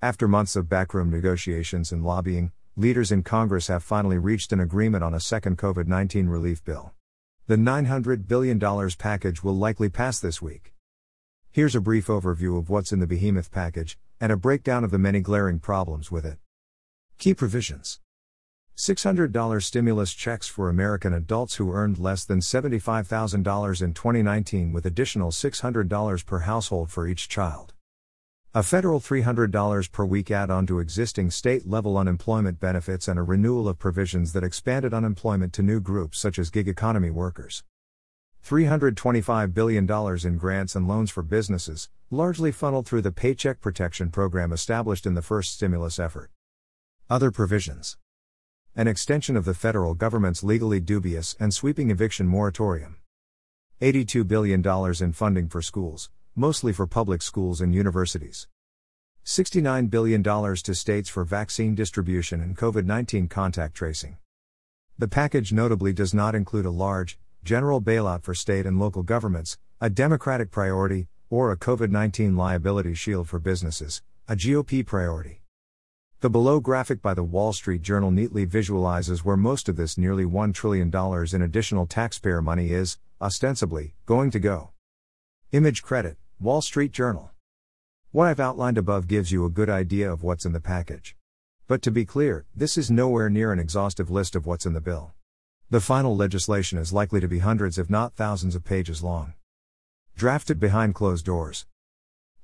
After months of backroom negotiations and lobbying, leaders in Congress have finally reached an agreement on a second COVID 19 relief bill. The $900 billion package will likely pass this week. Here's a brief overview of what's in the behemoth package, and a breakdown of the many glaring problems with it. Key provisions $600 stimulus checks for American adults who earned less than $75,000 in 2019 with additional $600 per household for each child. A federal $300 per week add on to existing state level unemployment benefits and a renewal of provisions that expanded unemployment to new groups such as gig economy workers. $325 billion in grants and loans for businesses, largely funneled through the Paycheck Protection Program established in the first stimulus effort. Other provisions An extension of the federal government's legally dubious and sweeping eviction moratorium. $82 billion in funding for schools, mostly for public schools and universities. $69 billion to states for vaccine distribution and COVID 19 contact tracing. The package notably does not include a large, general bailout for state and local governments, a Democratic priority, or a COVID 19 liability shield for businesses, a GOP priority. The below graphic by the Wall Street Journal neatly visualizes where most of this nearly $1 trillion in additional taxpayer money is, ostensibly, going to go. Image credit Wall Street Journal. What I've outlined above gives you a good idea of what's in the package. But to be clear, this is nowhere near an exhaustive list of what's in the bill. The final legislation is likely to be hundreds, if not thousands, of pages long. Drafted behind closed doors.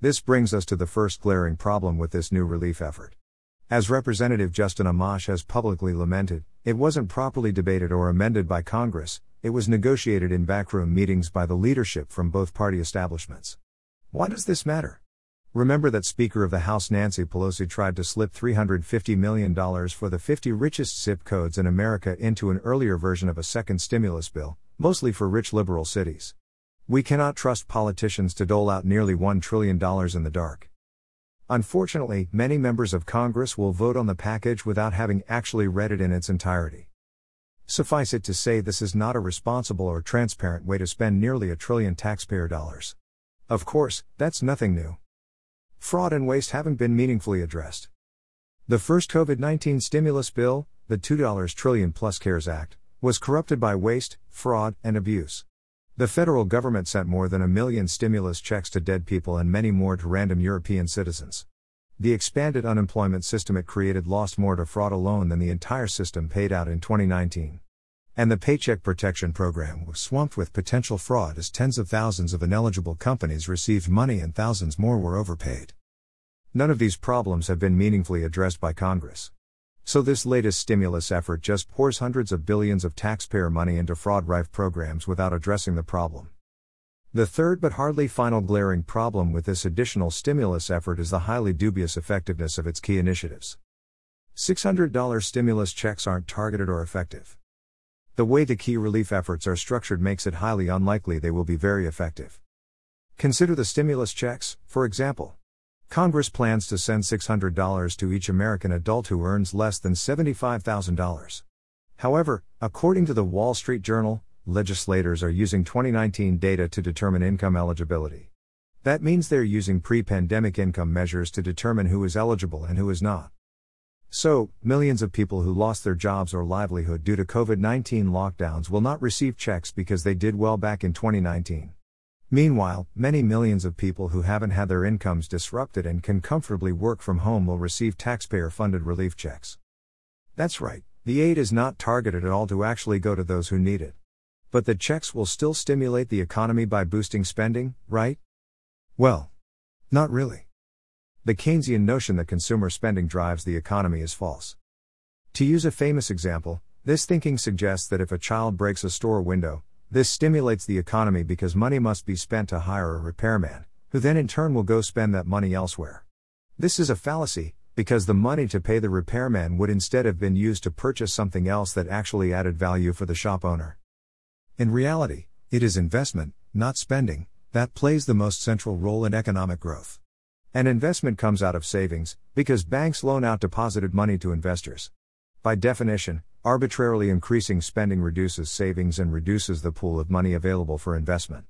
This brings us to the first glaring problem with this new relief effort. As Representative Justin Amash has publicly lamented, it wasn't properly debated or amended by Congress, it was negotiated in backroom meetings by the leadership from both party establishments. Why does this matter? Remember that Speaker of the House Nancy Pelosi tried to slip $350 million for the 50 richest zip codes in America into an earlier version of a second stimulus bill, mostly for rich liberal cities. We cannot trust politicians to dole out nearly $1 trillion in the dark. Unfortunately, many members of Congress will vote on the package without having actually read it in its entirety. Suffice it to say, this is not a responsible or transparent way to spend nearly a trillion taxpayer dollars. Of course, that's nothing new. Fraud and waste haven't been meaningfully addressed. The first COVID 19 stimulus bill, the $2 trillion plus CARES Act, was corrupted by waste, fraud, and abuse. The federal government sent more than a million stimulus checks to dead people and many more to random European citizens. The expanded unemployment system it created lost more to fraud alone than the entire system paid out in 2019. And the Paycheck Protection Program was swamped with potential fraud as tens of thousands of ineligible companies received money and thousands more were overpaid. None of these problems have been meaningfully addressed by Congress. So, this latest stimulus effort just pours hundreds of billions of taxpayer money into fraud rife programs without addressing the problem. The third but hardly final glaring problem with this additional stimulus effort is the highly dubious effectiveness of its key initiatives. $600 stimulus checks aren't targeted or effective. The way the key relief efforts are structured makes it highly unlikely they will be very effective. Consider the stimulus checks, for example. Congress plans to send $600 to each American adult who earns less than $75,000. However, according to the Wall Street Journal, legislators are using 2019 data to determine income eligibility. That means they're using pre pandemic income measures to determine who is eligible and who is not. So, millions of people who lost their jobs or livelihood due to COVID 19 lockdowns will not receive checks because they did well back in 2019. Meanwhile, many millions of people who haven't had their incomes disrupted and can comfortably work from home will receive taxpayer funded relief checks. That's right, the aid is not targeted at all to actually go to those who need it. But the checks will still stimulate the economy by boosting spending, right? Well, not really. The Keynesian notion that consumer spending drives the economy is false. To use a famous example, this thinking suggests that if a child breaks a store window, this stimulates the economy because money must be spent to hire a repairman, who then in turn will go spend that money elsewhere. This is a fallacy, because the money to pay the repairman would instead have been used to purchase something else that actually added value for the shop owner. In reality, it is investment, not spending, that plays the most central role in economic growth. An investment comes out of savings, because banks loan out deposited money to investors. By definition, arbitrarily increasing spending reduces savings and reduces the pool of money available for investment.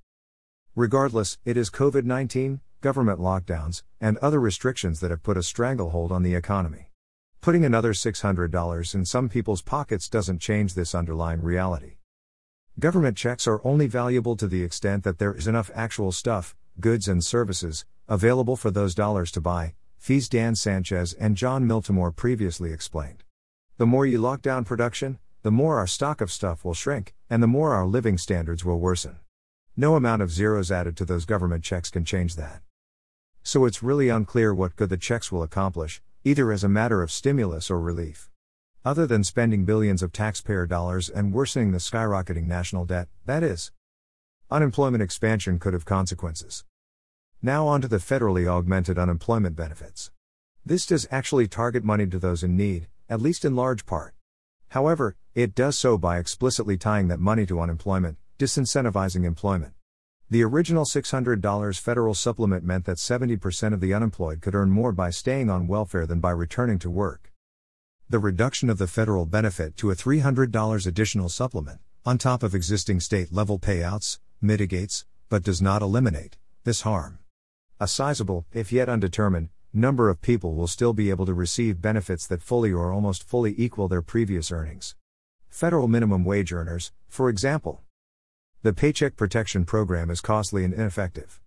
Regardless, it is COVID 19, government lockdowns, and other restrictions that have put a stranglehold on the economy. Putting another $600 in some people's pockets doesn't change this underlying reality. Government checks are only valuable to the extent that there is enough actual stuff, goods, and services available for those dollars to buy, FEE's Dan Sanchez and John Miltimore previously explained. The more you lock down production, the more our stock of stuff will shrink, and the more our living standards will worsen. No amount of zeros added to those government checks can change that. So it's really unclear what good the checks will accomplish, either as a matter of stimulus or relief. Other than spending billions of taxpayer dollars and worsening the skyrocketing national debt, that is. Unemployment expansion could have consequences. Now on to the federally augmented unemployment benefits. This does actually target money to those in need, at least in large part. However, it does so by explicitly tying that money to unemployment, disincentivizing employment. The original $600 federal supplement meant that 70% of the unemployed could earn more by staying on welfare than by returning to work. The reduction of the federal benefit to a $300 additional supplement, on top of existing state level payouts, mitigates, but does not eliminate, this harm. A sizable, if yet undetermined, number of people will still be able to receive benefits that fully or almost fully equal their previous earnings. Federal minimum wage earners, for example. The Paycheck Protection Program is costly and ineffective.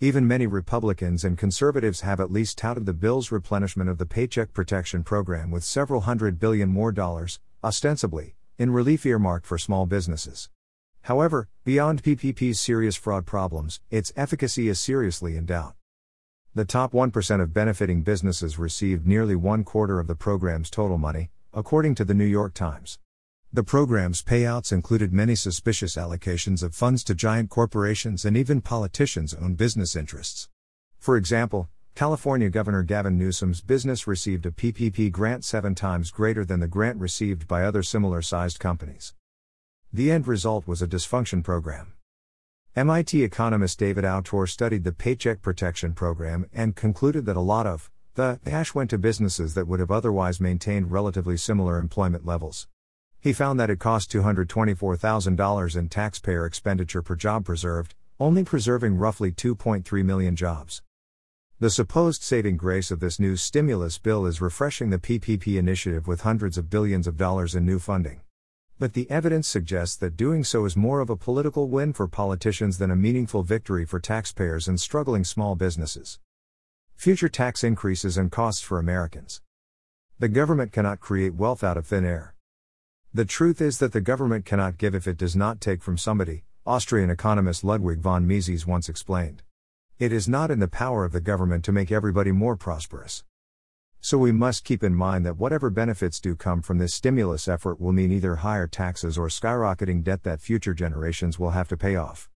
Even many Republicans and conservatives have at least touted the bill's replenishment of the Paycheck Protection Program with several hundred billion more dollars, ostensibly, in relief earmarked for small businesses. However, beyond PPP's serious fraud problems, its efficacy is seriously in doubt. The top 1% of benefiting businesses received nearly one quarter of the program's total money, according to the New York Times. The program's payouts included many suspicious allocations of funds to giant corporations and even politicians' own business interests. For example, California Governor Gavin Newsom's business received a PPP grant seven times greater than the grant received by other similar sized companies. The end result was a dysfunction program. MIT economist David Autor studied the Paycheck Protection Program and concluded that a lot of the cash went to businesses that would have otherwise maintained relatively similar employment levels. He found that it cost $224,000 in taxpayer expenditure per job preserved, only preserving roughly 2.3 million jobs. The supposed saving grace of this new stimulus bill is refreshing the PPP initiative with hundreds of billions of dollars in new funding. But the evidence suggests that doing so is more of a political win for politicians than a meaningful victory for taxpayers and struggling small businesses. Future tax increases and costs for Americans. The government cannot create wealth out of thin air. The truth is that the government cannot give if it does not take from somebody, Austrian economist Ludwig von Mises once explained. It is not in the power of the government to make everybody more prosperous. So we must keep in mind that whatever benefits do come from this stimulus effort will mean either higher taxes or skyrocketing debt that future generations will have to pay off.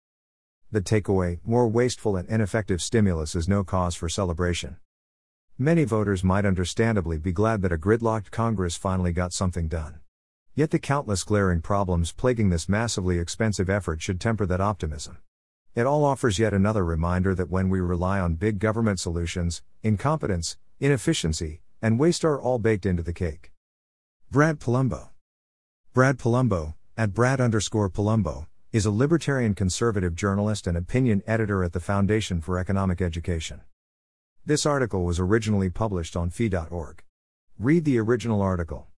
The takeaway more wasteful and ineffective stimulus is no cause for celebration. Many voters might understandably be glad that a gridlocked Congress finally got something done. Yet the countless glaring problems plaguing this massively expensive effort should temper that optimism. It all offers yet another reminder that when we rely on big government solutions, incompetence, inefficiency, and waste are all baked into the cake. Brad Polumbo. Brad Polumbo, at Brad underscore Polumbo, is a libertarian conservative journalist and opinion editor at the Foundation for Economic Education. This article was originally published on fee.org. Read the original article.